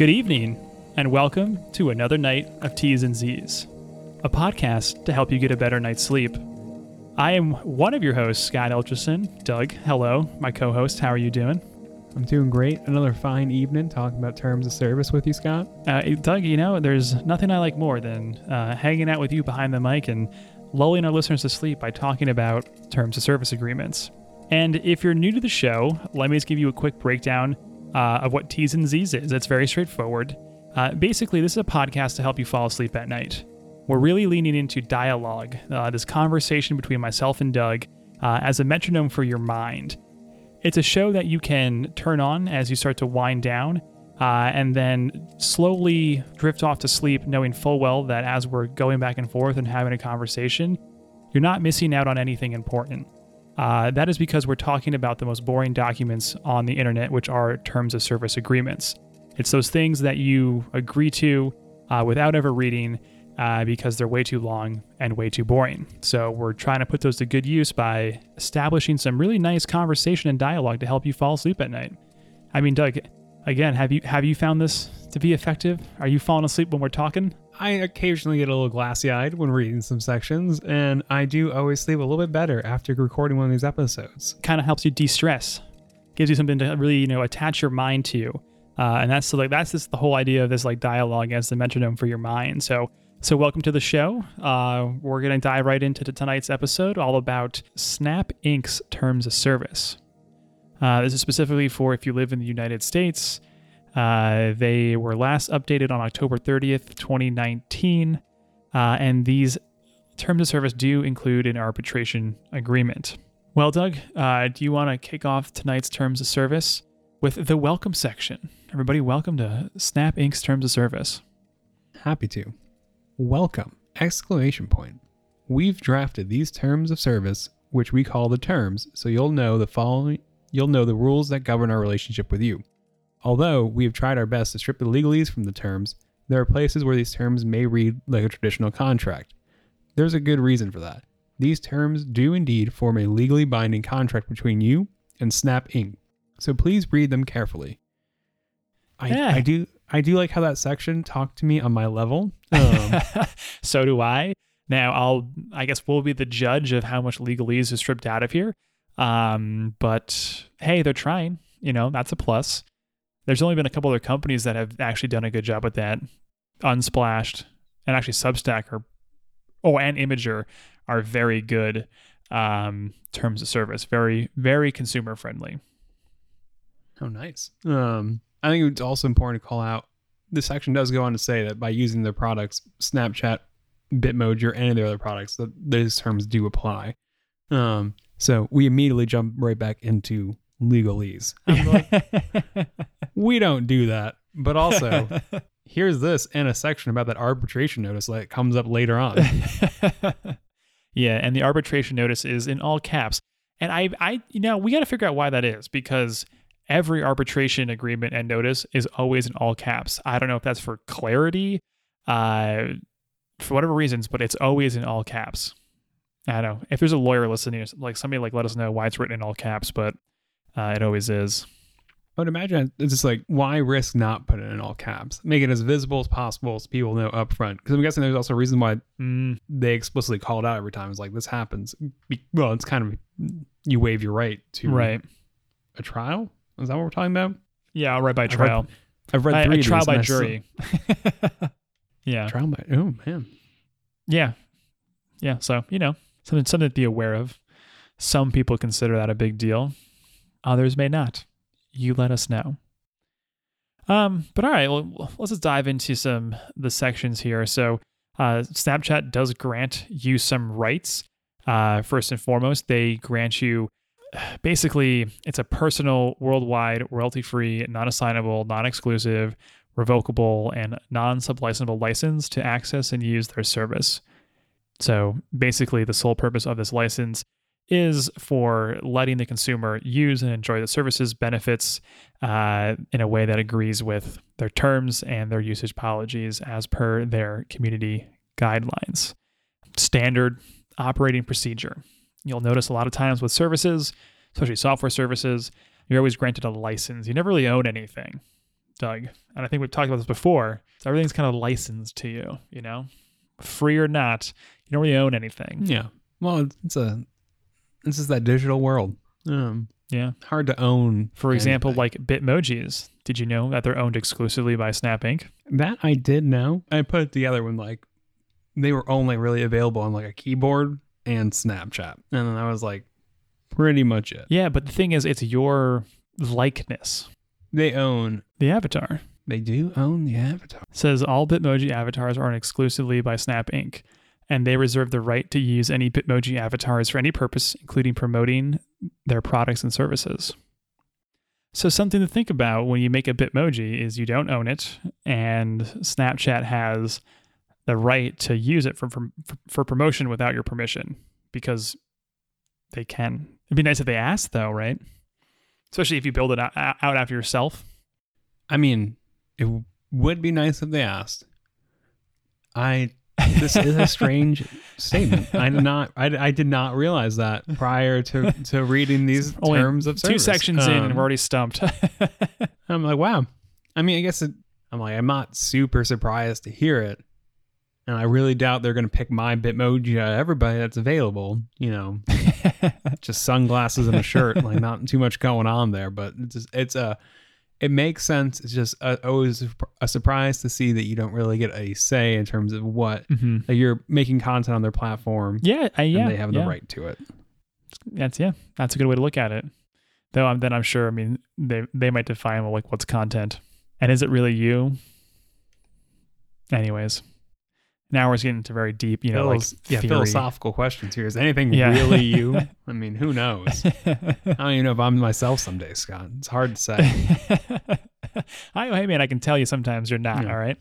Good evening, and welcome to another night of T's and Z's, a podcast to help you get a better night's sleep. I am one of your hosts, Scott Elcherson. Doug, hello, my co host. How are you doing? I'm doing great. Another fine evening talking about terms of service with you, Scott. Uh, Doug, you know, there's nothing I like more than uh, hanging out with you behind the mic and lulling our listeners to sleep by talking about terms of service agreements. And if you're new to the show, let me just give you a quick breakdown uh, of what T's and Z's is. It's very straightforward. Uh, basically, this is a podcast to help you fall asleep at night. We're really leaning into dialogue, uh, this conversation between myself and Doug, uh, as a metronome for your mind. It's a show that you can turn on as you start to wind down, uh, and then slowly drift off to sleep, knowing full well that as we're going back and forth and having a conversation, you're not missing out on anything important. Uh, that is because we're talking about the most boring documents on the internet, which are terms of service agreements. It's those things that you agree to uh, without ever reading uh, because they're way too long and way too boring. So we're trying to put those to good use by establishing some really nice conversation and dialogue to help you fall asleep at night. I mean, Doug, again, have you have you found this to be effective? Are you falling asleep when we're talking? I occasionally get a little glassy eyed when reading some sections, and I do always sleep a little bit better after recording one of these episodes. Kind of helps you de stress, gives you something to really, you know, attach your mind to. Uh, and that's so like that's just the whole idea of this like dialogue as the metronome for your mind. So so welcome to the show. Uh, we're gonna dive right into tonight's episode, all about Snap Inc.'s terms of service. Uh, this is specifically for if you live in the United States. Uh, they were last updated on October 30th, 2019, uh, and these terms of service do include an arbitration agreement. Well, Doug, uh, do you want to kick off tonight's terms of service with the welcome section? Everybody, welcome to Snap Inc.'s terms of service. Happy to. Welcome! Exclamation point. We've drafted these terms of service, which we call the terms, so you'll know the following you'll know the rules that govern our relationship with you. Although we have tried our best to strip the legalese from the terms, there are places where these terms may read like a traditional contract. There's a good reason for that. These terms do indeed form a legally binding contract between you and Snap Inc. So please read them carefully. I, Yeah. I do I do like how that section talked to me on my level. Um, so do I. Now, I'll, I guess we'll be the judge of how much legalese is stripped out of here. Um, but hey, they're trying. You know, that's a plus. There's only been a couple other companies that have actually done a good job with that. Unsplashed and actually Substack are, oh, and Imgur are very good um, terms of service. Very, very consumer friendly. Oh, nice. Um, I think it's also important to call out. This section does go on to say that by using their products, Snapchat, Bitmoji, or any of their other products, that those terms do apply. Um, so we immediately jump right back into legalese. Like, we don't do that. But also, here's this in a section about that arbitration notice that comes up later on. yeah, and the arbitration notice is in all caps. And I, I, you know, we got to figure out why that is because every arbitration agreement and notice is always in all caps. I don't know if that's for clarity, uh, for whatever reasons, but it's always in all caps. I don't know if there's a lawyer listening, like somebody like let us know why it's written in all caps, but uh, it always is. I would imagine it's just like, why risk not putting it in all caps? Make it as visible as possible so people know up front. Because I'm guessing there's also a reason why Mm, they explicitly call it out every time. It's like, this happens. Well, it's kind of, you waive your right to right. a trial. Is that what we're talking about? Yeah, right by read trial. I've read I- three a of trial these, by I jury. yeah. Trial by, oh man. Yeah. Yeah. So, you know, something something to be aware of. Some people consider that a big deal. Others may not. You let us know. Um, but all right, well, let's just dive into some the sections here. So, uh, Snapchat does grant you some rights. Uh, first and foremost, they grant you basically it's a personal, worldwide, royalty-free, non-assignable, non-exclusive, revocable, and non-sublicensable license to access and use their service. So basically, the sole purpose of this license is for letting the consumer use and enjoy the services benefits uh, in a way that agrees with their terms and their usage policies as per their community guidelines. Standard operating procedure. You'll notice a lot of times with services, especially software services, you're always granted a license. You never really own anything. Doug, and I think we've talked about this before. So everything's kind of licensed to you, you know, free or not. You don't really own anything. Yeah. Well, it's a this is that digital world. Um, Yeah. hard to own. For example, anything. like Bitmojis. Did you know that they're owned exclusively by Snap Inc? that, I did know. I put it together when like they were only really available on like a keyboard and Snapchat, and then I was like, pretty much it. Yeah, but the thing is, it's your likeness. They own. The avatar They do own the avatar. says all Bitmoji avatars are owned exclusively by Snap Inc. And they reserve the right to use any Bitmoji avatars for any purpose, including promoting their products and services. So something to think about when you make a Bitmoji is you don't own it, and Snapchat has the right to use it for for, for promotion without your permission because they can. It'd be nice if they asked, though, right? Especially if you build it out, out after yourself. I mean, it would be nice if they asked. I this is a strange statement. I did not. I, I did not realize that prior to to reading these Only terms of service. Two sections in, and Um, we're already stumped. I'm like, wow. I mean, I guess it, I'm like, I'm not super surprised to hear it, and I really doubt they're going to pick my Bitmoji out of everybody that's available. You know, just sunglasses and a shirt, like not too much going on there. But it's just, it's a, it makes sense. It's just a, always a surprise to see that you don't really get a say in terms of what Mhm. that you're making content on their platform, Yeah, uh, yeah, and they have yeah. the right to it. That's yeah, that's a good way to look at it. Though I'm then I'm sure. I mean, they they might define well, like what's content, and is it really you? Anyways, now we're getting into very deep, you know, like yeah, theory. philosophical questions here. Is anything Yeah. really you? I mean, who knows? I don't even know if I'm myself someday, Scott. It's hard to say. I hey man, I can tell you sometimes you're not. Yeah. All right,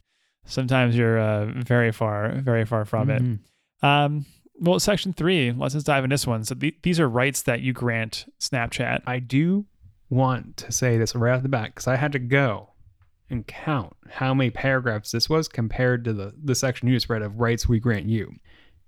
sometimes you're uh, very far, very far from it. Mhm. Um, well, section three. Let's just dive in this one. So th- these are rights that you grant Snapchat. I do want to say this right off the bat because I had to go and count how many paragraphs this was compared to the, the section you just read of rights we grant you.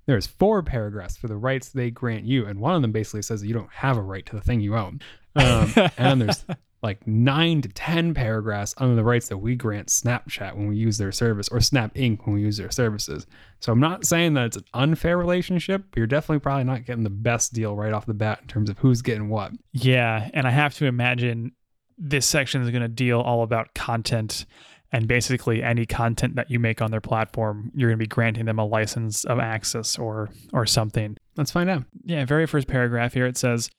There's four paragraphs for the rights they grant you, and one of them basically says that you don't have a right to the thing you own. Um, and there's like nine to ten paragraphs under the rights that we grant Snapchat when we use their service, or Snap Inc. when we use their services. So I'm not saying that it's an unfair relationship, but you're definitely probably not getting the best deal right off the bat in terms of who's getting what. Yeah, and I have to imagine this section is going to deal all about content and basically any content that you make on their platform, you're going to be granting them a license of access or or something. Let's find out. Yeah, very first paragraph here it says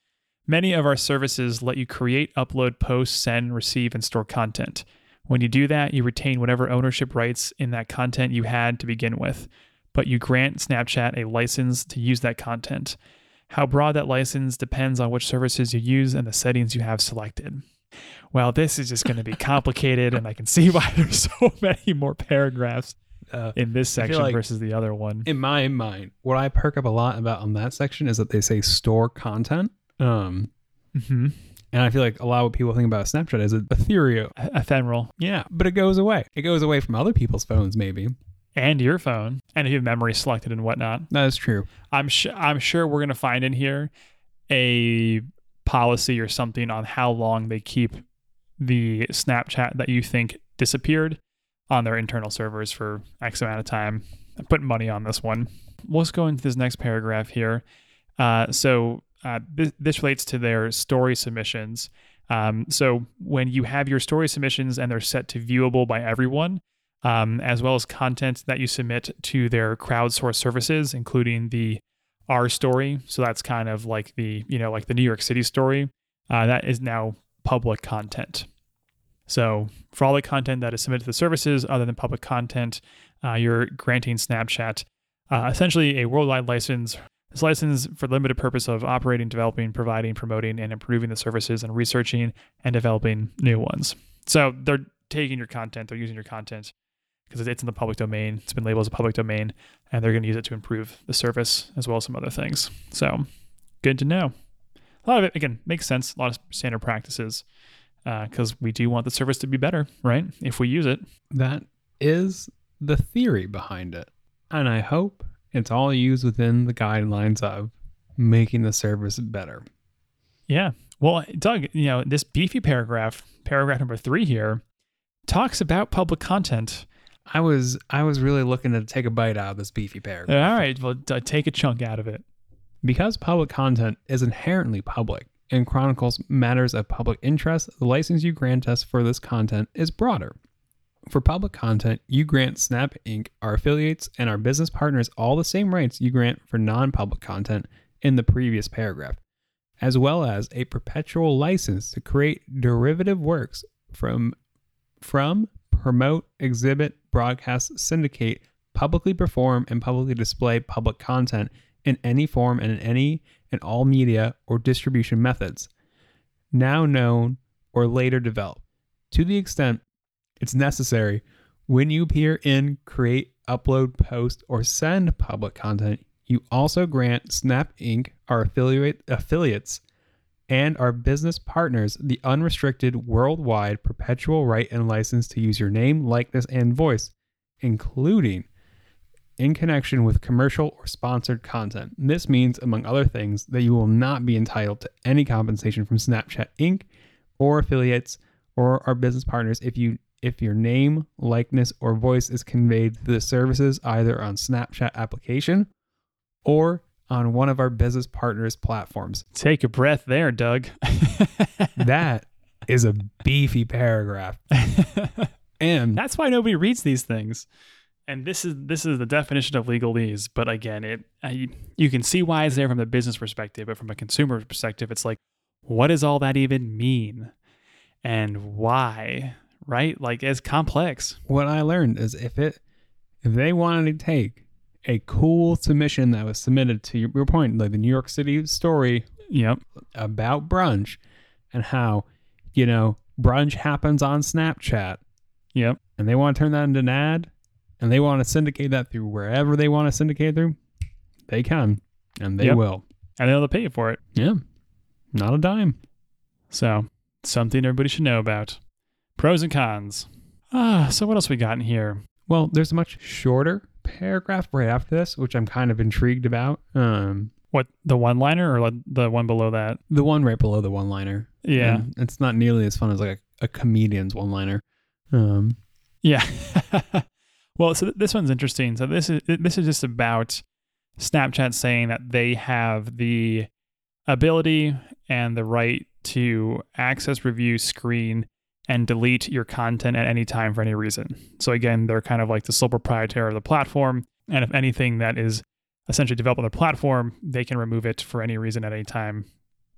Many of our services let you create, upload, post, send, receive, and store content. When you do that, you retain whatever ownership rights in that content you had to begin with, but you grant Snapchat a license to use that content. How broad that license depends on which services you use and the settings you have selected. Well, this is just going to be complicated, and I can see why there's so many more paragraphs Uh, in this section like- versus the other one. in my mind, what I perk up a lot about on that section is that they say store content. Um, hmm and I feel like a lot of what people think about Snapchat is Ethereal. Ephemeral. Yeah, but it goes away. It goes away from other people's phones, maybe. and your phone, and if you have memory selected and whatnot. That is true. I'm sure I'm sure we're gonna find in here a policy or something on how long they keep the Snapchat that you think disappeared on their internal servers for X amount of time. I'm putting money on this one. Let's go into this next paragraph here. Uh, so uh, this, this relates to their story submissions. Um, so when you have your story submissions and they're set to viewable by everyone, um, as well as content that you submit to their crowdsourced services, including the Our Story. So that's kind of like the, you know, like the New York City story. Uh, that is now public content. So for all the content that is submitted to the services other than public content, uh, you're granting Snapchat uh, essentially a worldwide license. This license for the limited purpose of operating, developing, providing, promoting, and improving the services and researching and developing new ones. So they're taking your content, they're using your content because it's in the public domain. It's been labeled as a public domain, and they're going to use it to improve the service as well as some other things. So, good to know. A lot of it, again, makes sense. A lot of standard practices uh, because we do want the service to be better, right? If we use it. That is the theory behind it. And I hope it's all used within the guidelines of making the service better. Yeah. Well, Doug, you know, this beefy paragraph, paragraph number three here, talks about public content. I was I was really looking to take a bite out of this beefy paragraph. All right, well, take a chunk out of it. Because public content is inherently public and chronicles matters of public interest, the license you grant us for this content is broader. For public content, you grant Snap Inc., our affiliates, and our business partners all the same rights you grant for non public content in the previous paragraph, as well as a perpetual license to create derivative works from, from promote, exhibit, broadcast, syndicate, publicly perform, and publicly display public content in any form and in any and all media or distribution methods, now known or later developed, to the extent it's necessary when you appear in, create, upload, post, or send public content. You also grant Snap Inc., our affiliate affiliates, and our business partners the unrestricted worldwide perpetual right and license to use your name, likeness, and voice, including in connection with commercial or sponsored content. This means, among other things, that you will not be entitled to any compensation from Snapchat Inc. or affiliates or our business partners if you if your name, likeness, or voice is conveyed through the services either on Snapchat application or on one of our business partners platforms. Take a breath there, Doug. that is a beefy paragraph. And That's why nobody reads these things. And this is this is the definition of legalese. But again, it I, you can see why it's there from the business perspective, but from a consumer perspective, it's like, what does all that even mean, and why? Right? Like it's complex. what I learned is if it if they wanted to take a cool submission that was submitted to your, point, like the New York City story Yep. about brunch and how, you know, brunch happens on Snapchat Yep. and they want to turn that into an ad and they want to syndicate that through wherever they want to syndicate through, they can and they Yep. will. And they'll pay you for it. Yeah. Not a dime. So something everybody should know about. Pros and cons. Ah, so what else we got in here? Well, there's a much shorter paragraph right after this, which I'm kind of intrigued about. Um, What the one liner or the one below that? the one right below the one liner. Yeah. And it's not nearly as fun as like a, a comedian's one liner. Um, Yeah. well, so th- this one's interesting. So this is this is just about Snapchat saying that they have the ability and the right to access, review, screen, and delete your content at any time for any reason. So again, they're kind of like the sole proprietor of the platform, and if anything that is essentially developed on the platform, they can remove it for any reason at any time,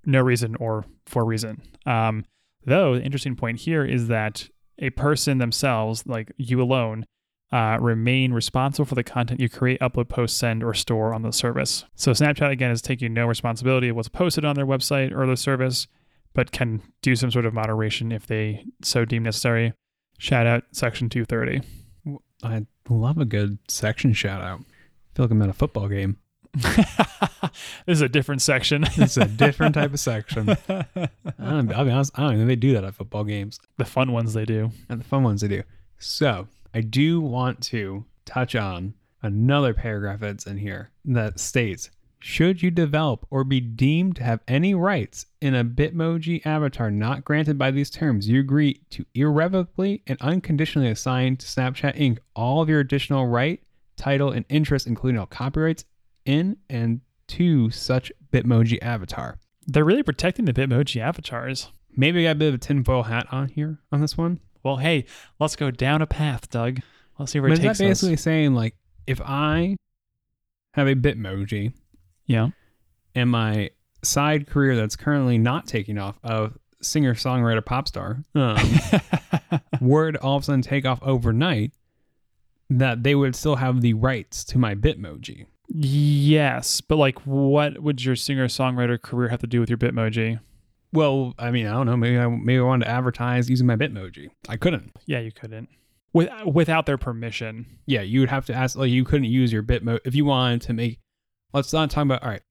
no reason or for reason. Um, though the interesting point here is that a person themselves, like you alone, uh, remain responsible for the content you create, upload, post, send, or store on the service. So Snapchat again is taking no responsibility of what's posted on their website or their service, but can do some sort of moderation if they so deem necessary. Shout out Section 230. I love a good section shout out. I feel like I'm at a football game. this is a different section. It's a different type of section. I don't, I'll be honest, I don't even think they do that at football games. the fun ones they do. And the fun ones they do. So I do want to touch on another paragraph that's in here that states should you develop or be deemed to have any rights in a Bitmoji avatar not granted by these terms, you agree to irrevocably and unconditionally assign to Snapchat Inc. all of your additional right, title, and interest, including all copyrights in and to such Bitmoji avatar. They're really protecting the Bitmoji avatars. Maybe I got a bit of a tinfoil hat on here on this one. Well, hey, let's go down a path, Doug. Let's see where But it takes that basically saying like if I have a Bitmoji Yeah. and my side career that's currently not taking off of singer songwriter pop star um, to all of a sudden take off overnight, that they would still have the rights to my Bitmoji. yes, but like, what would your singer songwriter career have to do with your Bitmoji? Well, I mean, I don't know. Maybe I maybe I wanted to advertise using my Bitmoji. I couldn't. Yeah, you couldn't. With, without their permission. Yeah, you would have to ask. Like, you couldn't use your Bitmo if you wanted to make. Let's not talk about. All right,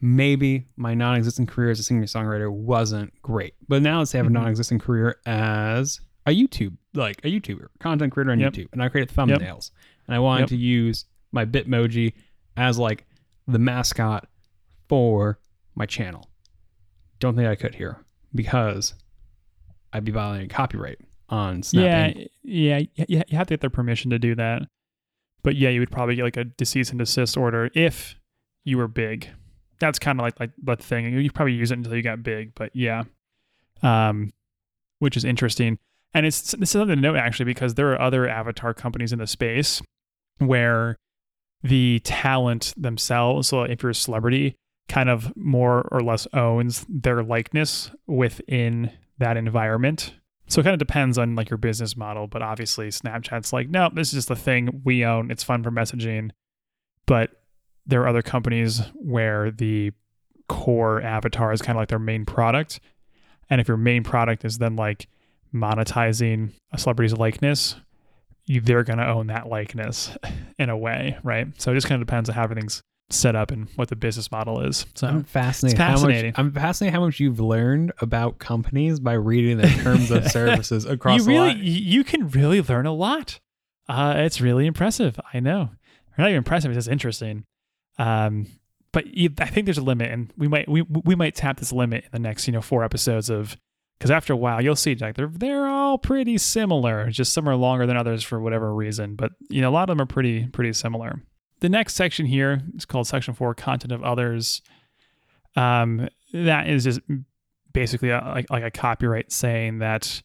maybe my non-existent career as a singer-songwriter wasn't great, but now let's say I have a Mhm. non-existent career as a YouTube, like a YouTuber, content creator on Yep. YouTube, and I created thumbnails, and I wanted Yep. to use my Bitmoji as like the mascot for my channel. Don't think I could here because I'd be violating copyright on Snap. yeah, yeah. You have to get their permission to do that. But yeah, you would probably get like a cease and desist order if you were big. That's kind of like like the thing. You probably use it until you got big. But yeah, um, which is interesting. And it's this is something to note actually because there are other avatar companies in the space where the talent themselves, so if you're a celebrity, kind of more or less owns their likeness within that environment. So it kind of depends on like your business model, but obviously Snapchat's like, no, this is just the thing we own. It's fun for messaging. But there are other companies where the core avatar is kind of like their main product. And if your main product is then like monetizing a celebrity's likeness, you, they're going to own that likeness in a way, right? So it just kind of depends on how everything's set up and what the business model is. So I'm fascinated. It's fascinating. Much, I'm fascinated how much you've learned about companies by reading the terms of services across you the really you can really learn a lot. Uh, it's really impressive. I know. Or not even impressive. It's just interesting. Um, but I think there's a limit, and we might we we might tap this limit in the next you know four episodes of because after a while you'll see like they're they're all pretty similar. Just some are longer than others for whatever reason, but you know a lot of them are pretty pretty similar. The next section here is called section four, content of others. Um, that is just basically a, like like a copyright saying that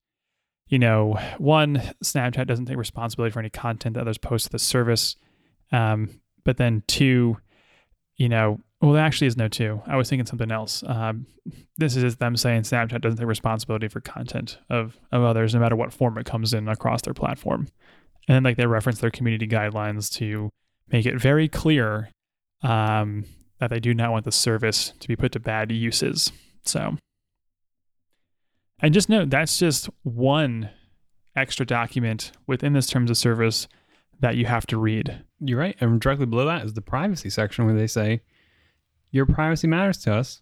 you know one Snapchat doesn't take responsibility for any content that others post to the service, um, but then two, you know, well, there actually is no two. I was thinking something else. Um, this is them saying Snapchat doesn't take responsibility for content of of others, no matter what form it comes in across their platform. And then like they reference their community guidelines to make it very clear um, that they do not want the service to be put to bad uses. So, and just note that's just one extra document within this terms of service that you have to read. You're right. And directly below that is the privacy section where they say, Your privacy matters to us.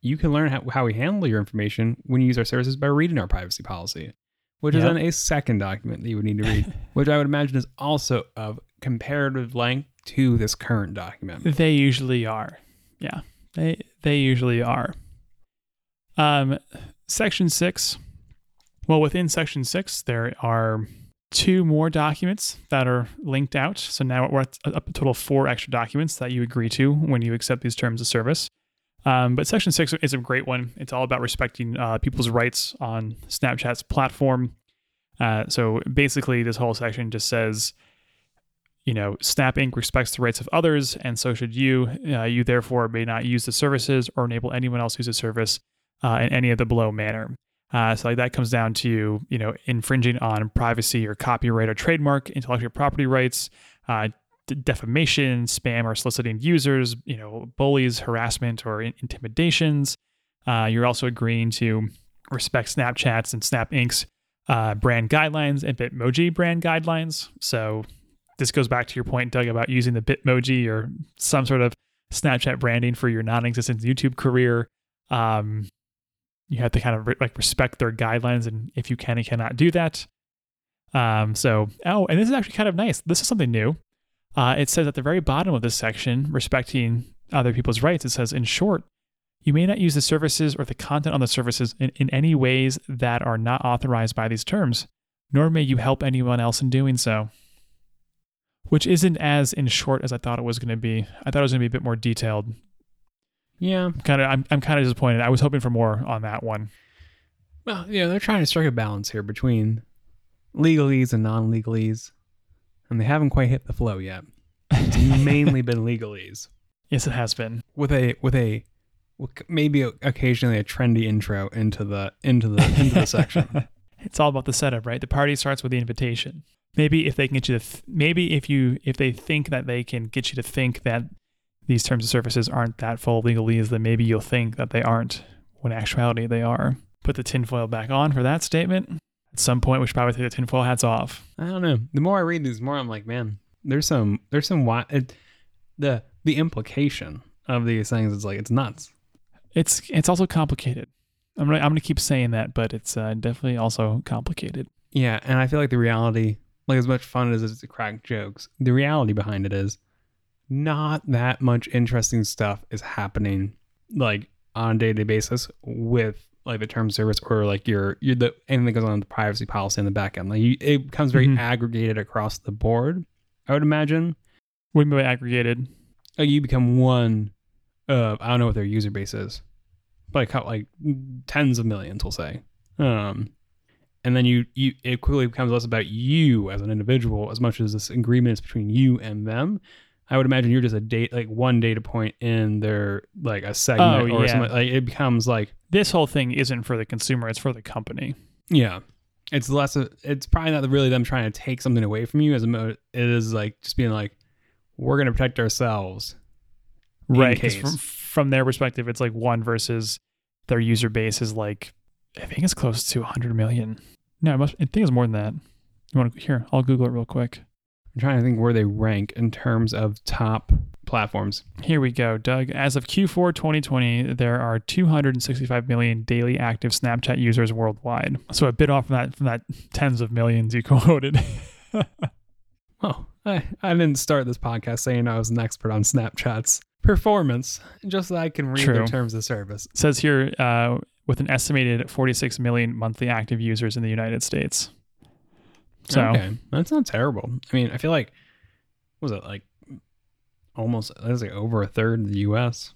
You can learn how, how we handle your information when you use our services by reading our privacy policy, which is then a second document that you would need to read, which I would imagine is also of comparative length to this current document. They usually are. Yeah. They they usually are. Um section 6. Well, within section 6 there are two more documents that are linked out. So now we're at a, total of four extra documents that you agree to when you accept these terms of service. Um, but section 6 is a great one. It's all about respecting uh, people's rights on Snapchat's platform. Uh, so basically this whole section just says you know, Snap Inc. respects the rights of others, and so should you. Uh, you therefore may not use the services or enable anyone else to use the service uh, in any of the below manner. Uh, so like that comes down to you know infringing on privacy or copyright or trademark intellectual property rights, uh, defamation, spam or soliciting users, you know, bullies, harassment or in- intimidations. Uh, you're also agreeing to respect Snapchat's and Snap Inc.'s uh, brand guidelines and Bitmoji brand guidelines. So this goes back to your point, Doug, about using the Bitmoji or some sort of Snapchat branding for your non-existent YouTube career. Um, you have to kind of re- like respect their guidelines, and if you can and cannot do that. Um, so, oh, and this is actually kind of nice. This is something new. Uh, it says at the very bottom of this section, respecting other people's rights, it says, in short, you may not use the services or the content on the services in, in any ways that are not authorized by these terms, nor may you help anyone else in doing so which isn't as in short as I thought it was going to be. I thought it was going to be a bit more detailed. Yeah. Kind of, I'm, I'm kind of disappointed. I was hoping for more on that one. Well, yeah, they're trying to strike a balance here between legalese and non legalese, and they haven't quite hit the flow yet. It's mainly been legalese Yes, it has been. with a with a maybe occasionally a trendy intro into the into the into the section. it's all about the setup, right? The party starts with the invitation. Maybe if they can get you to, th- maybe if you, if they think that they can get you to think that these terms of services aren't that full of legalese, that maybe you'll think that they aren't, when in actuality they are. Put the tinfoil back on for that statement. At some point, we should probably take the tinfoil hats off. I don't know. The more I read these, the more I'm like, man, there's some there's some why, it, the the implication of these things is like it's nuts. It's it's also complicated. I'm gonna I'm gonna keep saying that, but it's uh, definitely also complicated. Yeah, and I feel like the reality, like as much fun as it is to crack jokes, the reality behind it is not that much interesting stuff is happening like on a day-to-day basis with like the term service or like your your the anything that goes on the privacy policy in the back end. Like you, it becomes very Mhm. aggregated across the board. I would imagine. What do you mean by aggregated? Like you become one. Uh, I don't know what their user base is, like how like tens of millions, we'll say. Um, and then you you it quickly becomes less about you as an individual as much as this agreement is between you and them. I would imagine you're just a date like one data point in their like a segment Oh, or yeah. something. Like it becomes like This whole thing isn't for the consumer; it's for the company. yeah, it's less. Of, it's probably not really them trying to take something away from you as a mo- it is like just being like we're gonna protect ourselves. Right. right 'cause case. from, from their perspective it's like one versus their user base is like i think it's close to 100 million no it must, i think it's more than that you want to go here i'll google it real quick I'm trying to think where they rank in terms of top platforms. here we go doug. As of q4 2020 there are 265 million daily active snapchat users worldwide. So a bit off from that from that tens of millions you quoted. Oh, I, I didn't start this podcast saying I was an expert on Snapchat's performance, just so I can read their terms of service. It says here uh, with an estimated 46 million monthly active users in the united states so okay, that's not terrible. I mean, I feel like what was it like almost that was like over a third of the U.S.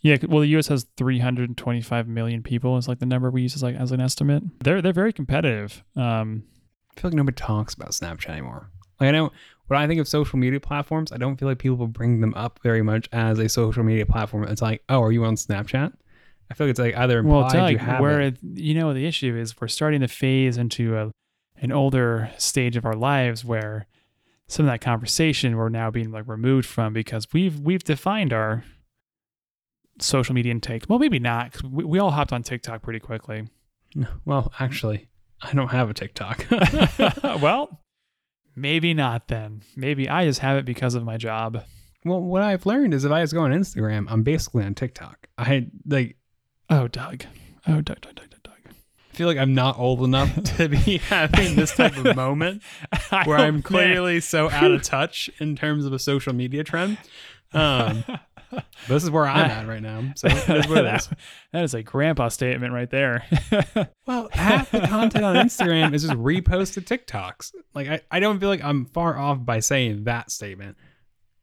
Yeah, well, the U.S. has 325 million people. Is like the number we use as like as an estimate. They're they're very competitive. Um, I feel like nobody talks about Snapchat anymore. Like I know when I think of social media platforms, I don't feel like people bring them up very much as a social media platform. It's like, oh, are you on Snapchat? I feel like it's like either implied well, you have where it- you know the issue is we're starting to phase into a an older stage of our lives where some of that conversation we're now being like removed from because we've we've defined our social media intake. Well, maybe not. we, we all hopped on TikTok pretty quickly. Well, actually, I don't have a TikTok. well, maybe not then. Maybe I just have it because of my job. Well, what I've learned is if I just go on Instagram, I'm basically on TikTok. I like Oh, Doug. Oh, Doug, Doug, Doug, Doug. Feel like I'm not old enough to be having this type of moment where I'm man. clearly so out of touch in terms of a social media trend. Um, this is where I'm at right now. So it is what it is. that is a grandpa statement right there. Well, half the content on Instagram is just reposted TikToks. Like I, I don't feel like I'm far off by saying that statement.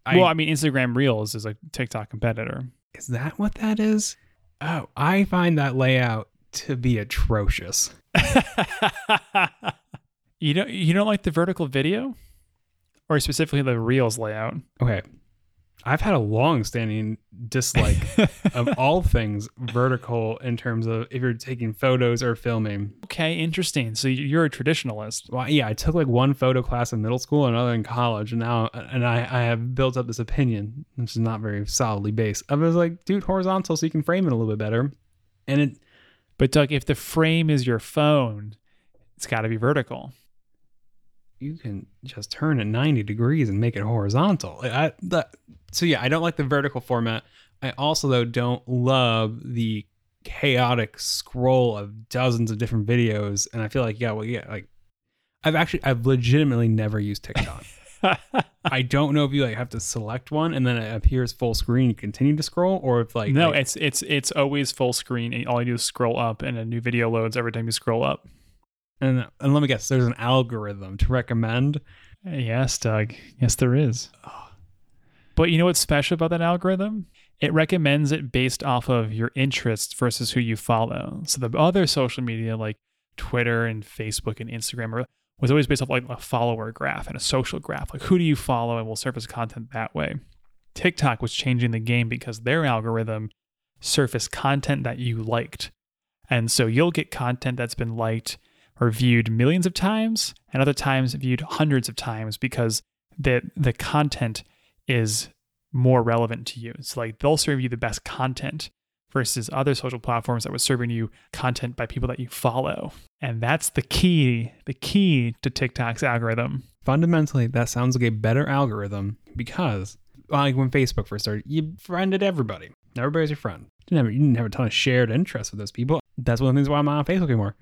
I, well, I mean, Instagram Reels is a TikTok competitor. is that what that is? Oh, I find that layout to be atrocious. you don't you don't like the vertical video, or specifically the Reels layout? Okay. I've had a long standing dislike of all things vertical in terms of if you're taking photos or filming. okay, interesting. So you're a traditionalist. Well, yeah, I took like one photo class in middle school and another in college, and now and I, I have built up this opinion, which is not very solidly based. I was like, dude, horizontal so you can frame it a little bit better. And it But Doug, if the frame is your phone, it's got to be vertical. you can just turn it 90 degrees and make it horizontal. I, that, so yeah, I don't like the vertical format. I also though don't love the chaotic scroll of dozens of different videos, and I feel like yeah, well yeah, like I've actually I've legitimately never used TikTok. I don't know if you like have to select one and then it appears full screen, you continue to scroll, or if like no, like- it's it's it's always full screen. and All you do is scroll up, and a new video loads every time you scroll up. and and let me guess, there's an algorithm to recommend. Yes, Doug. Yes, there is. But you know what's special about that algorithm? It recommends it based off of your interests versus who you follow. So the other social media like Twitter and Facebook and Instagram are, was always based off like a follower graph and a social graph. Like who do you follow and will surface content that way. TikTok was changing the game because their algorithm surfaced content that you liked. And so you'll get content that's been liked or viewed millions of times and other times viewed hundreds of times because the the content is more relevant to you. It's like they'll serve you the best content versus other social platforms that was serving you content by people that you follow. And that's the key, the key to TikTok's algorithm. Fundamentally, that sounds like a better algorithm because, like when Facebook first started, you friended everybody. Everybody's your friend. You didn't have, you didn't have a ton of shared interests with those people. That's one of the things why I'm not on Facebook anymore.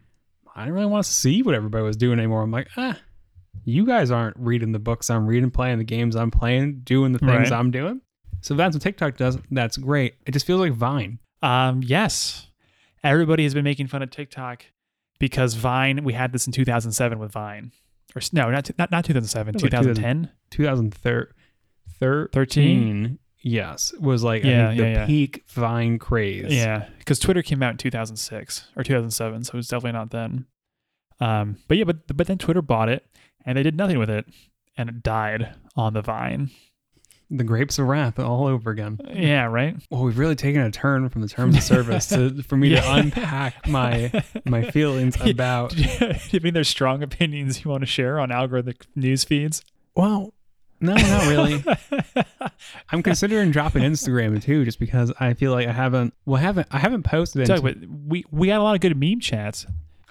I didn't really want to see what everybody was doing anymore. I'm like, ah, you guys aren't reading the books I'm reading, playing the games I'm playing, doing the things Right. I'm doing. So that's what TikTok does. That's great. It just feels like Vine. Um, yes. everybody has been making fun of TikTok because Vine. We had this in 2007 with Vine, or no, not not, not 2007, It was like 2010. 2013. 13? Yes, was like I Yeah, the yeah, yeah. peak Vine craze. Yeah, because Twitter came out in 2006 or 2007, so it was definitely not then. Um, but yeah, but but then Twitter bought it, and they did nothing with it, and it died on the Vine. The grapes of wrath all over again. Yeah, right. Well, we've really taken a turn from the terms of service to for me Yeah. to unpack my my feelings about. Do you, you think there's strong opinions you want to share on algorithmic news feeds? Well, no, not really. I'm considering dropping Instagram too, just because I feel like I haven't. Well, I haven't. I haven't posted. Talk Into, we we got a lot of good meme chats.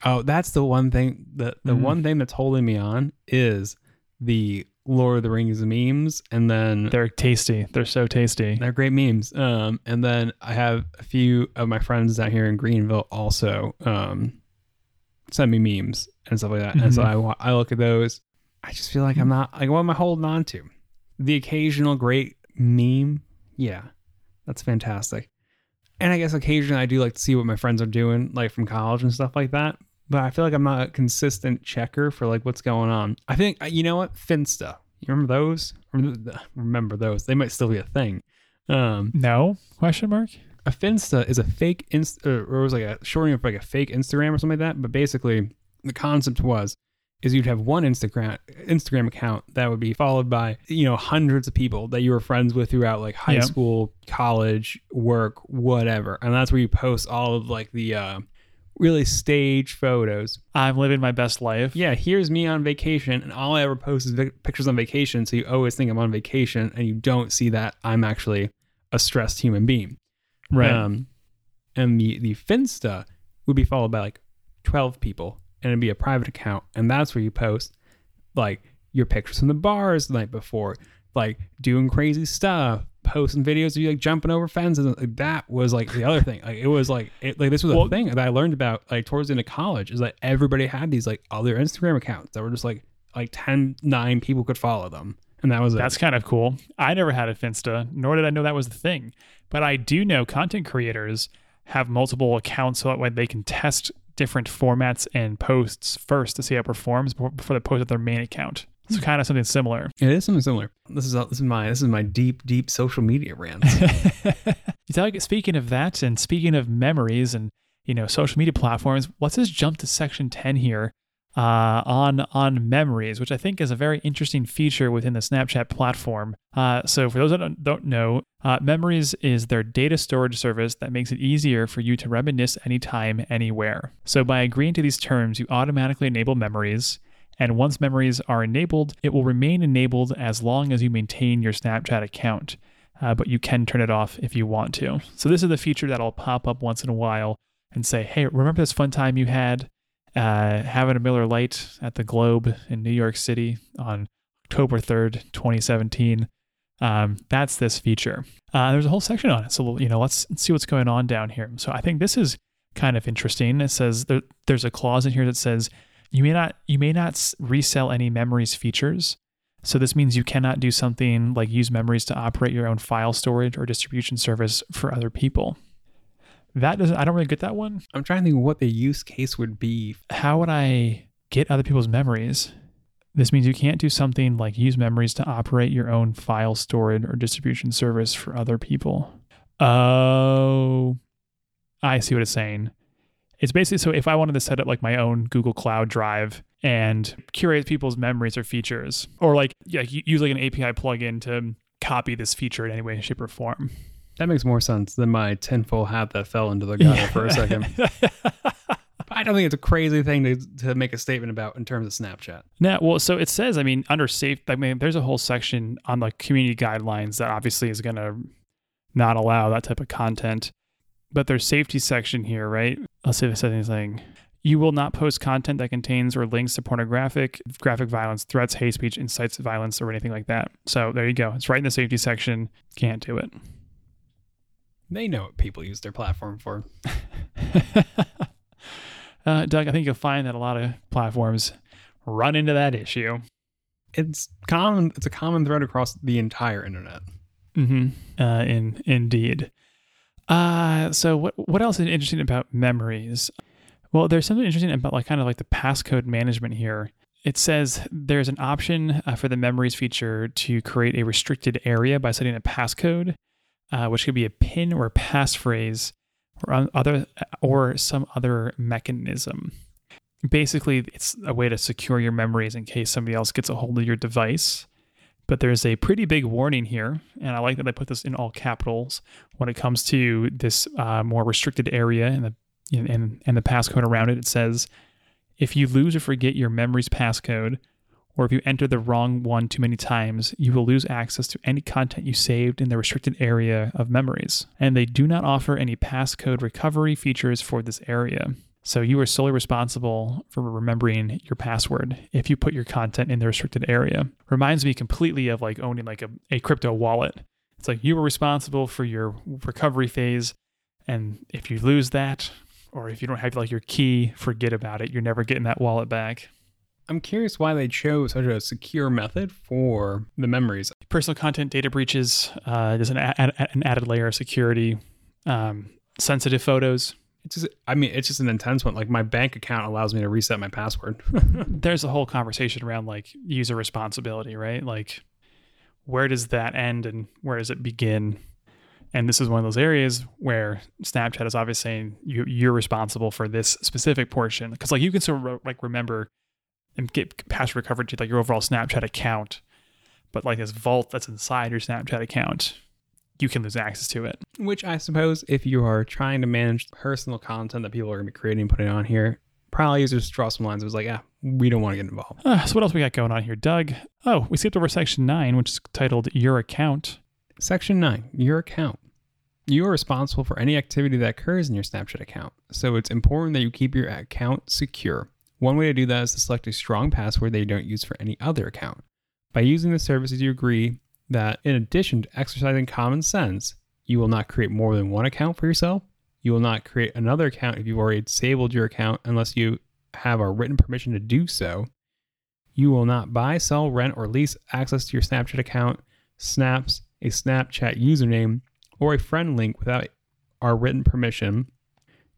oh, that's the one thing. The the Mhm. one thing that's holding me on is the Lord of the Rings memes, and then They're tasty. They're so tasty. They're great memes. Um, and then I have a few of my friends down here in Greenville also um, send me memes and stuff like that. And so Mhm. I, I look at those. I just feel like I'm not like what am I holding on to? The occasional great meme, yeah, that's fantastic. And I guess occasionally I do like to see what my friends are doing, like from college and stuff like that. But I feel like I'm not a consistent checker for like what's going on. I think uh, you know what Finsta. You remember those? Remember remember those? They might still be a thing. Um, No question mark. a Finsta is a fake inst or it was like a shortening of like a fake Instagram or something like that. But basically, the concept was is you'd have one Instagram Instagram account that would be followed by you know hundreds of people that you were friends with throughout like high Yeah. school, college, work, whatever, and that's where you post all of like the uh, really stage photos. I'm living my best life. Yeah, here's me on vacation, and all I ever post is vic- pictures on vacation. So you always think I'm on vacation, and you don't see that I'm actually a stressed human being. Right. Um, and the the Finsta would be followed by like twelve people, and it'd be a private account, and that's where you post like your pictures from the bars the night before, like doing crazy stuff, posting videos of you like jumping over fences. and, Like, that was like the other thing. Like it was like it, like this was Well- a thing that I learned about like towards the end of college is that everybody had these like other Instagram accounts that were just like like 10, 9 people could follow them, and that was it. That's kind of cool. I never had a Finsta, nor did I know that was the thing. But I do know content creators have multiple accounts so that way they can test different formats and posts first to see how it performs before before they post at their main account. It's kind of something similar. It is something similar. This is this is my this is my deep deep social media rant. You tell- Speaking of that, and speaking of memories and you know social media platforms, let's just jump to section ten here uh, on on memories, which I think is a very interesting feature within the Snapchat platform. Uh, so for those that don't- don't know, uh, memories is their data storage service that makes it easier for you to reminisce anytime, anywhere. So by agreeing to these terms, you automatically enable memories. And once memories are enabled, it will remain enabled as long as you maintain your Snapchat account uh, but you can turn it off if you want to. So this is the feature that'll pop up once in a while and say, "Hey, remember this fun time you had uh, having a Miller Lite at the Globe in New York City on October third, 2017?" Um, that's this feature. Uh, there's a whole section on it, so you know, let's see what's going on down here. So I think this is kind of interesting. It says there, there's a clause in here that says you may not you may not resell any memories features. So this means you cannot do something like use memories to operate your own file storage or distribution service for other people. That doesn't I don't really get that one. I'm trying to think what the use case would be. How would I get other people's memories? This means you can't do something like use memories to operate your own file storage or distribution service for other people. Oh, I see what it's saying. It's basically so if I wanted to set up like my own Google Cloud Drive and curate people's memories or features, or like yeah, use like an API plugin to copy this feature in any way, shape, or form. That makes more sense than my tinfoil hat that fell into the gutter for a second. I don't think it's a crazy thing to, to make a statement about in terms of Snapchat. No, well, so it says, I mean, under safe, I mean, there's a whole section on the community guidelines that obviously is going to not allow that type of content. But there's safety section here, right? Let's see if it says anything. You will not post content that contains or links to pornographic, graphic violence, threats, hate speech, incites violence, or anything like that. So there you go. It's right in the safety section. Can't do it. They know what people use their platform for. uh, Doug, I think you'll find that a lot of platforms run into that issue. It's common. It's a common thread across the entire internet. Mm-hmm. Uh, in indeed. Uh, so what what else is interesting about memories? Well, there's something interesting about like kind of like the passcode management here. It says there's an option uh, for the memories feature to create a restricted area by setting a passcode, uh, which could be a pin or a passphrase or other or some other mechanism. Basically, it's a way to secure your memories in case somebody else gets a hold of your device. But there's a pretty big warning here, and I like that I put this in all capitals when it comes to this uh, more restricted area and the and, and the passcode around it. It says, if you lose or forget your memory's passcode, or if you enter the wrong one too many times, you will lose access to any content you saved in the restricted area of memories. And they do not offer any passcode recovery features for this area. So you are solely responsible for remembering your password if you put your content in the restricted area. Reminds me completely of like owning like a, a crypto wallet. It's like you were responsible for your recovery phase. And if you lose that, or if you don't have like your key, forget about it. You're never getting that wallet back. I'm curious why they chose such a secure method for the memories. Personal content data breaches uh, is an, ad- an added layer of security. Um, sensitive photos, it's just, I mean, it's just an intense one. Like my bank account allows me to reset my password. There's a whole conversation around like user responsibility, right? Like, where does that end and where does it begin? And this is one of those areas where Snapchat is obviously saying you, you're responsible for this specific portion. Because like you can sort of like remember and get password recovery to like your overall Snapchat account, but like this vault that's inside your Snapchat account, you can lose access to it. Which I suppose if you are trying to manage personal content that people are going to be creating and putting on here, probably just draw some lines. It was like, yeah, we don't want to get involved. Uh, so what else we got going on here, Doug? Oh, we skipped over section nine, which is titled Your Account. Section nine, Your Account. You are responsible for any activity that occurs in your Snapchat account, so it's important that you keep your account secure. One way to do that is to select a strong password that you don't use for any other account. By using the services, you agree that in addition to exercising common sense, you will not create more than one account for yourself. You will not create another account if you've already disabled your account unless you have our written permission to do so. You will not buy, sell, rent, or lease access to your Snapchat account, snaps, a Snapchat username, or a friend link without our written permission.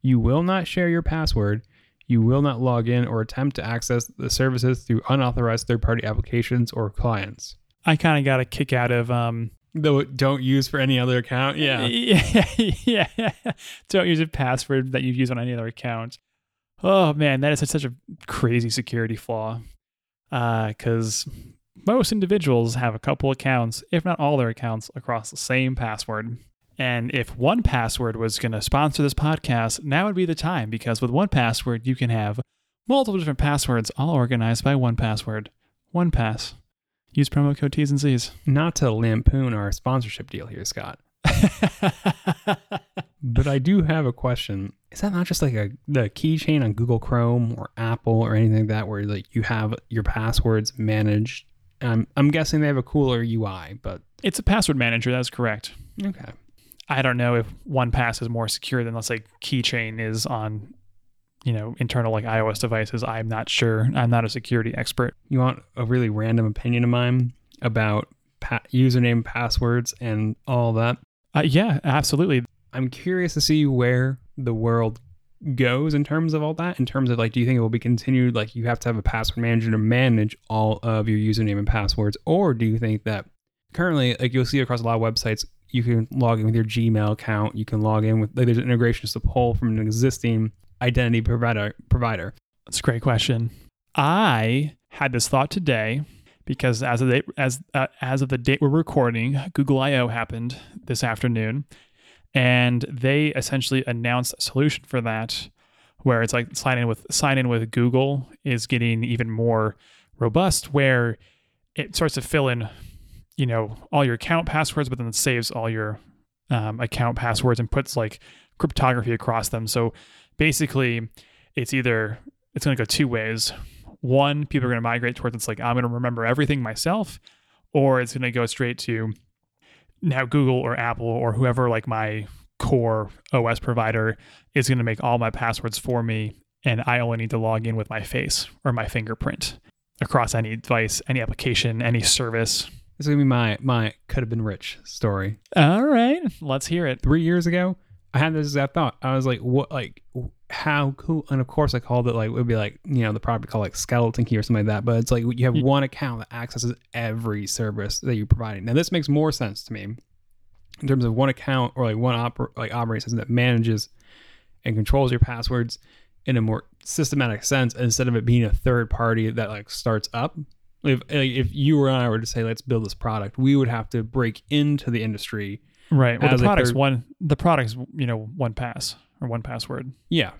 You will not share your password. You will not log in or attempt to access the services through unauthorized third party applications or clients. I kind of got a kick out of um though don't use for any other account. Yeah. Yeah. yeah. don't use a password that you've used on any other account. Oh man, that is such, a crazy security flaw. Uh, cuz most individuals have a couple accounts, if not all their accounts across the same password. And if 1Password was going to sponsor this podcast, now would be the time because with 1Password you can have multiple different passwords all organized by 1Password. One pass. Use promo code T's and C's. Not to lampoon our sponsorship deal here, Scott. but I do have a question. Is that not just like a the keychain on Google Chrome or Apple or anything like that, where like you have your passwords managed? I'm I'm guessing they have a cooler UI, but it's a password manager. That's correct. Okay. I don't know if 1Pass is more secure than let's say Keychain is on you know internal like iOS devices. I'm not sure. I'm not a security expert. You want a really random opinion of mine about pa- username, passwords, and all that? Uh, yeah, absolutely. I'm curious to see where the world goes in terms of all that. In terms of like, do you think it will be continued? Like, you have to have a password manager to manage all of your username and passwords, or do you think that currently, like you'll see across a lot of websites, you can log in with your Gmail account. You can log in with like, there's an integration to pull from an existing identity provider provider? That's a great question. I had this thought today because as of the as uh, as of the date we're recording, Google I/O happened this afternoon, and they essentially announced a solution for that, where it's like sign in with sign in with Google is getting even more robust, where it starts to fill in, you know, all your account passwords, but then it saves all your um, account passwords and puts like cryptography across them. So basically it's either it's going to go two ways. One, people are going to migrate towards it's like I'm going to remember everything myself, or it's going to go straight to now Google or Apple or whoever like my core OS provider is going to make all my passwords for me and I only need to log in with my face or my fingerprint across any device, any application, any service. This is gonna be my my could have been rich story. All right, let's hear it. Three years ago, I had this exact thought. I was like, what, like, how cool? And of course, I called it like, it would be like, you know, the property called like skeleton key or something like that. But it's like you have one account that accesses every service that you're providing. Now, this makes more sense to me in terms of one account or like one oper- like operating system that manages and controls your passwords in a more systematic sense instead of it being a third party that like starts up. If if you and I were to say let's build this product, we would have to break into the industry. Right. Well, the product's third- one. The product's you know one pass or one password. Yeah,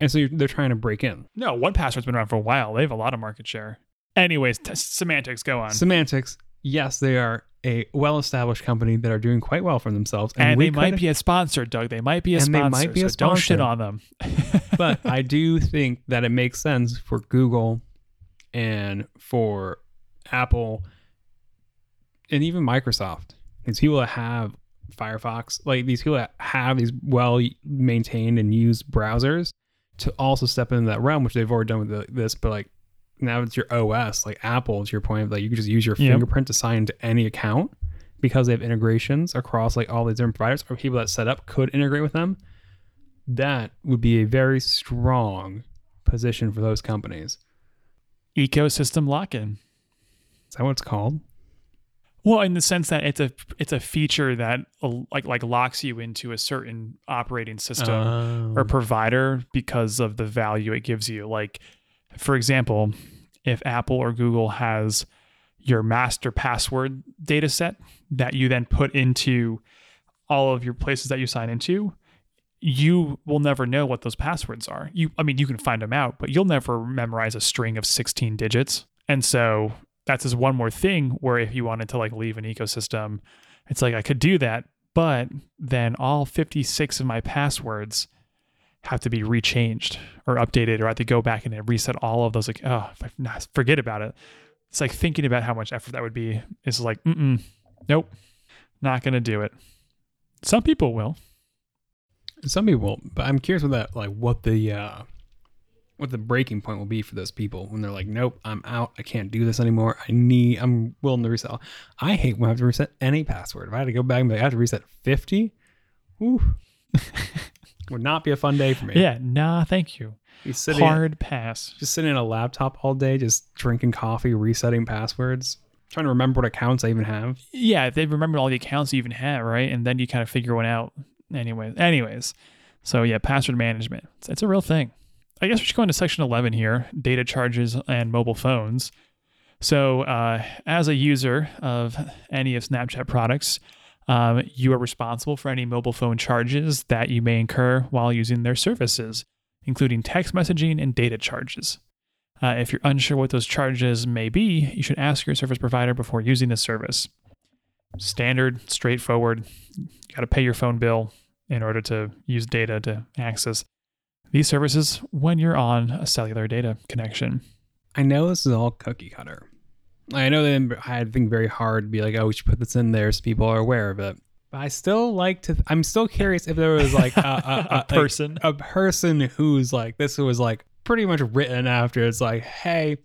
and so you're, they're trying to break in. No, one password's been around for a while. They have a lot of market share. Anyways, t- semantics. Go on. Semantics, yes, they are a well-established company that are doing quite well for themselves, and we they might be a sponsor, Doug. They might be a And they sponsor. might be a so Don't shit sponsor. on them. but I do think that it makes sense for Google and for Apple and even Microsoft. These people that have Firefox, like these people that have these well maintained and used browsers, to also step into that realm, which they've already done with the, this. But like now it's your OS, like Apple, to your point, like you can just use your Yep. fingerprint to sign into any account because they have integrations across like all these different providers, or people that set up could integrate with them that would be a very strong position for those companies. Ecosystem lock-in. Is that what it's called? Well, in the sense that it's a it's a feature that uh, like like locks you into a certain operating system Um, or provider because of the value it gives you. Like, for example, if Apple or Google has your master password data set that you then put into all of your places that you sign into, you will never know what those passwords are. You I mean you can find them out, but you'll never memorize a string of 16 digits. And so that's just one more thing where if you wanted to like leave an ecosystem, it's like I could do that, but then all 56 of my passwords have to be rechanged or updated or I have to go back and reset all of those like oh forget about it. It's like thinking about how much effort that would be is like mm nope not gonna do it. Some people will. some people, but I'm curious what that like what the uh what the breaking point will be for those people when they're like, nope, I'm out. I can't do this anymore. I need. I'm willing to reset. I hate when I have to reset any password. If I had to go back and be like, I have to reset 50, ooh, would not be a fun day for me. Yeah, nah, thank you. Sitting Hard pass. just sitting in a laptop all day, just drinking coffee, resetting passwords, trying to remember what accounts I even have. Yeah, if they remember all the accounts you even have, right? And then you kind of figure one out. Anyways, anyways. So yeah, password management. It's, it's a real thing. I guess we should go into section 11 here, data charges and mobile phones. So uh, as a user of any of Snapchat products, um, you are responsible for any mobile phone charges that you may incur while using their services, including text messaging and data charges. Uh, if you're unsure what those charges may be, you should ask your service provider before using the service. Standard, straightforward. You got to pay your phone bill in order to use data to access these services when you're on a cellular data connection. I know this is all cookie cutter. I know that I had to think very hard to be like, oh, we should put this in there so people are aware of it. But I still like to. I'm still curious if there was like a, a, A like, person. a person who's like this was like pretty much written after. It's like, hey,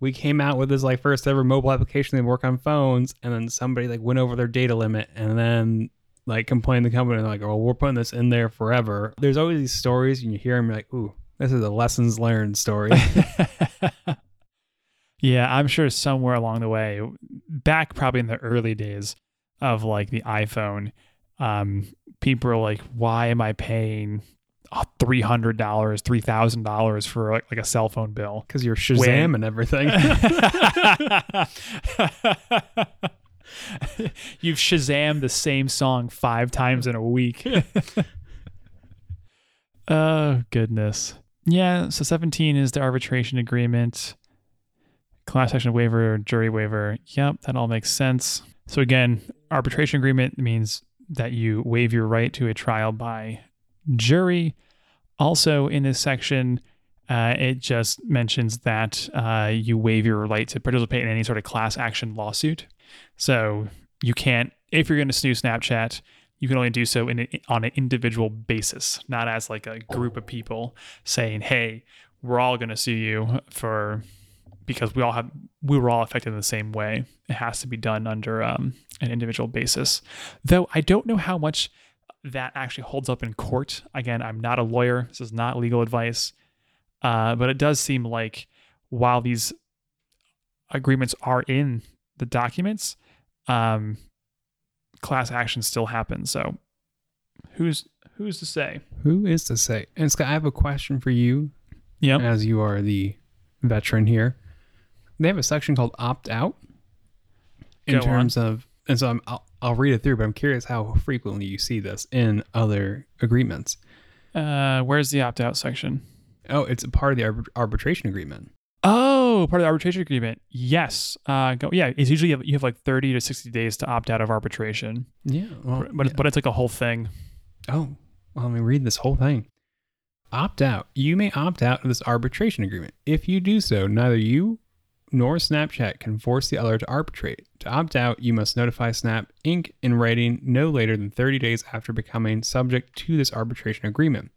we came out with this like first ever mobile application that work on phones, and then somebody like went over their data limit, and then like complained to the company like, oh, we're putting this in there forever. There's always these stories, and you hear them you're like, ooh, this is a lessons learned story. yeah, I'm sure somewhere along the way, back probably in the early days of like the iPhone, um, people are like, why am I paying uh, $300, $3,000 for like, like a cell phone bill? Because you're Shazam and everything. You've Shazam the same song five times in a week. oh, goodness. Yeah, so 17 is the arbitration agreement, class action waiver, jury waiver. Yep, that all makes sense. So, again, arbitration agreement means that you waive your right to a trial by jury. Also, in this section, uh, it just mentions that uh, you waive your right to participate in any sort of class action lawsuit. So you can't, if you're going to sue Snapchat, you can only do so in a, on an individual basis, not as like a group of people saying, "Hey, we're all going to sue you for because we all have we were all affected in the same way." It has to be done under um, an individual basis. Though I don't know how much that actually holds up in court. Again, I'm not a lawyer. This is not legal advice. Uh, but it does seem like while these agreements are in the documents, um, class action still happens. So who's who's to say? Who is to say? And Scott, I have a question for you Yep. as you are the veteran here. They have a section called opt out in Go on. terms of, and so I'm, I'll, I'll read it through, but I'm curious how frequently you see this in other agreements. Uh, where's the opt out section? Oh, it's a part of the arbit- arbitration agreement. Oh, part of the arbitration agreement. Yes. Uh, go, yeah. It's usually you have, you have like 30 to 60 days to opt out of arbitration, Yeah. Well, but yeah. but it's like a whole thing. Oh, well, let me read this whole thing. Opt out. You may opt out of this arbitration agreement. If you do so, neither you nor Snapchat can force the other to arbitrate. To opt out, you must notify Snap Inc. in writing no later than 30 days after becoming subject to this arbitration agreement.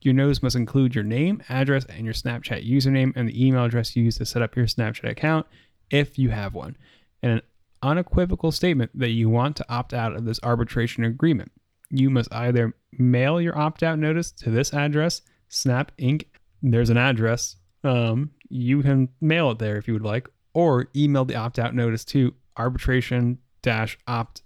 Your notice must include your name, address, and your Snapchat username and the email address you used to set up your Snapchat account if you have one, and an unequivocal statement that you want to opt out of this arbitration agreement. You must either mail your opt out notice to this address, Snap Inc. There's an address. Um, you can mail it there if you would like, or email the opt out notice to arbitration opt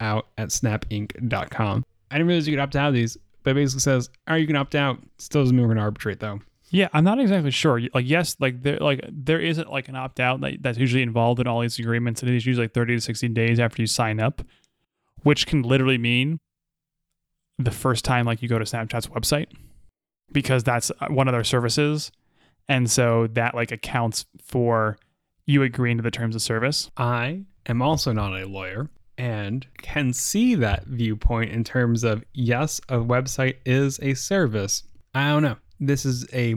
out at snapinc.com. I didn't realize you could opt out of these, but it basically says, all right, you can opt out. Still doesn't mean we're going to arbitrate though. Yeah, I'm not exactly sure. Like, yes, like there, like there isn't like an opt out that, that's usually involved in all these agreements. And it is usually like 30 to 60 days after you sign up, which can literally mean the first time like you go to Snapchat's website because that's uh, one of their services, and so that like accounts for you agreeing to the terms of service. I am also not a lawyer and can see that viewpoint in terms of yes, a website is a service. I don't know. This is a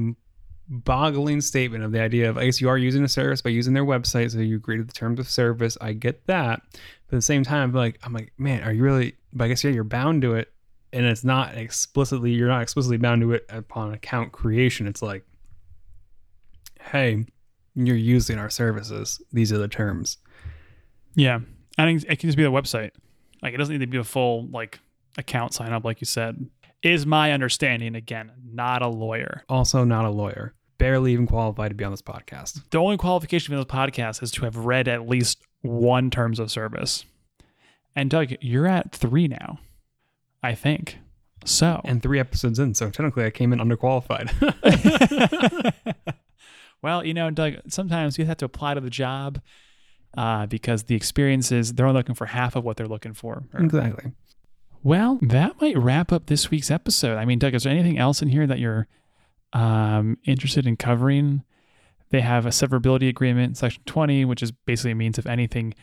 boggling statement of the idea of I guess you are using a service by using their website, so you agree to the terms of service. I get that. But at the same time, I'm like, I'm like, man, are you really but I guess yeah, you're bound to it. And it's not explicitly you're not explicitly bound to it upon account creation. It's like, hey, you're using our services. These are the terms. Yeah, I think it can just be the website. Like it doesn't need to be a full like account sign up, like you said. Is my understanding again? Not a lawyer. also not a lawyer, barely even qualified to be on this podcast. The only qualification for this podcast is to have read at least one terms of service. And Doug, you're at three now, I think. So, And three episodes in, so technically I came in underqualified. well, you know, Doug, sometimes you have to apply to the job uh, because the experiences they're only looking for half of what they're looking for. Or- exactly. Well, that might wrap up this week's episode. I mean, Doug, is there anything else in here that you're um, interested in covering? They have a severability agreement, section 20, which is basically means if anything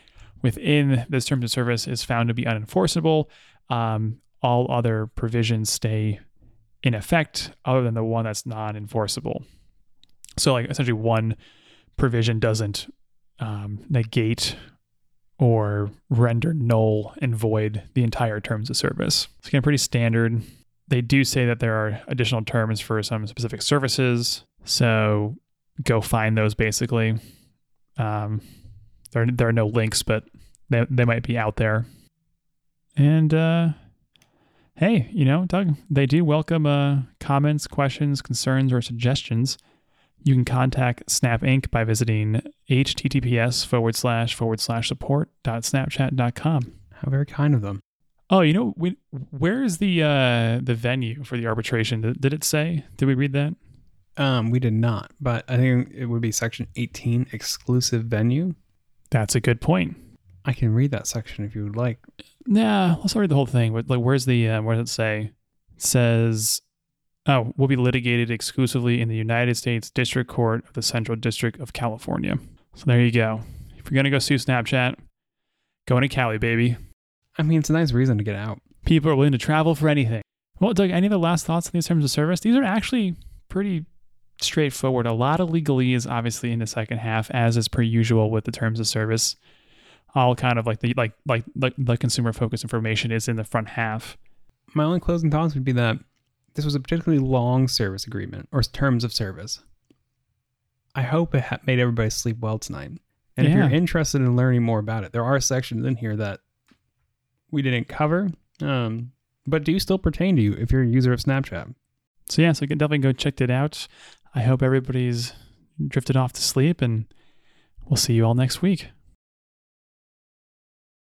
within this terms of service is found to be unenforceable, um, all other provisions stay in effect other than the one that's non enforceable. So, like, essentially, one provision doesn't um, negate or render null and void the entire terms of service. It's again pretty standard. They do say that there are additional terms for some specific services, so go find those basically. Um, there, there are no links, but they, they might be out there. And uh, hey, you know, Doug, they do welcome uh, comments, questions, concerns, or suggestions. You can contact Snap Inc. by visiting https forward slash forward slash support dot snapchat dot com. How very kind of them. Oh, you know, we, where is the uh, the venue for the arbitration? Did, did it say? Did we read that? Um, we did not, but I think it would be section 18, exclusive venue. That's a good point. I can read that section if you would like. Nah, let's read the whole thing. But like, where's the uh, where does it say? It says, "Oh, will be litigated exclusively in the United States District Court of the Central District of California." So there you go. If you're gonna go sue Snapchat, go into Cali, baby. I mean, it's a nice reason to get out. People are willing to travel for anything. Well, Doug, any of the last thoughts on these terms of service? These are actually pretty straightforward. A lot of legalese, obviously, in the second half, as is per usual with the terms of service. All kind of like the like like like the consumer focused information is in the front half. My only closing thoughts would be that this was a particularly long service agreement or terms of service. I hope it ha- made everybody sleep well tonight. And if you're interested in learning more about it, there are sections in here that we didn't cover. Um, but do still pertain to you if you're a user of Snapchat. So yeah, so you can definitely go check it out. I hope everybody's drifted off to sleep and we'll see you all next week.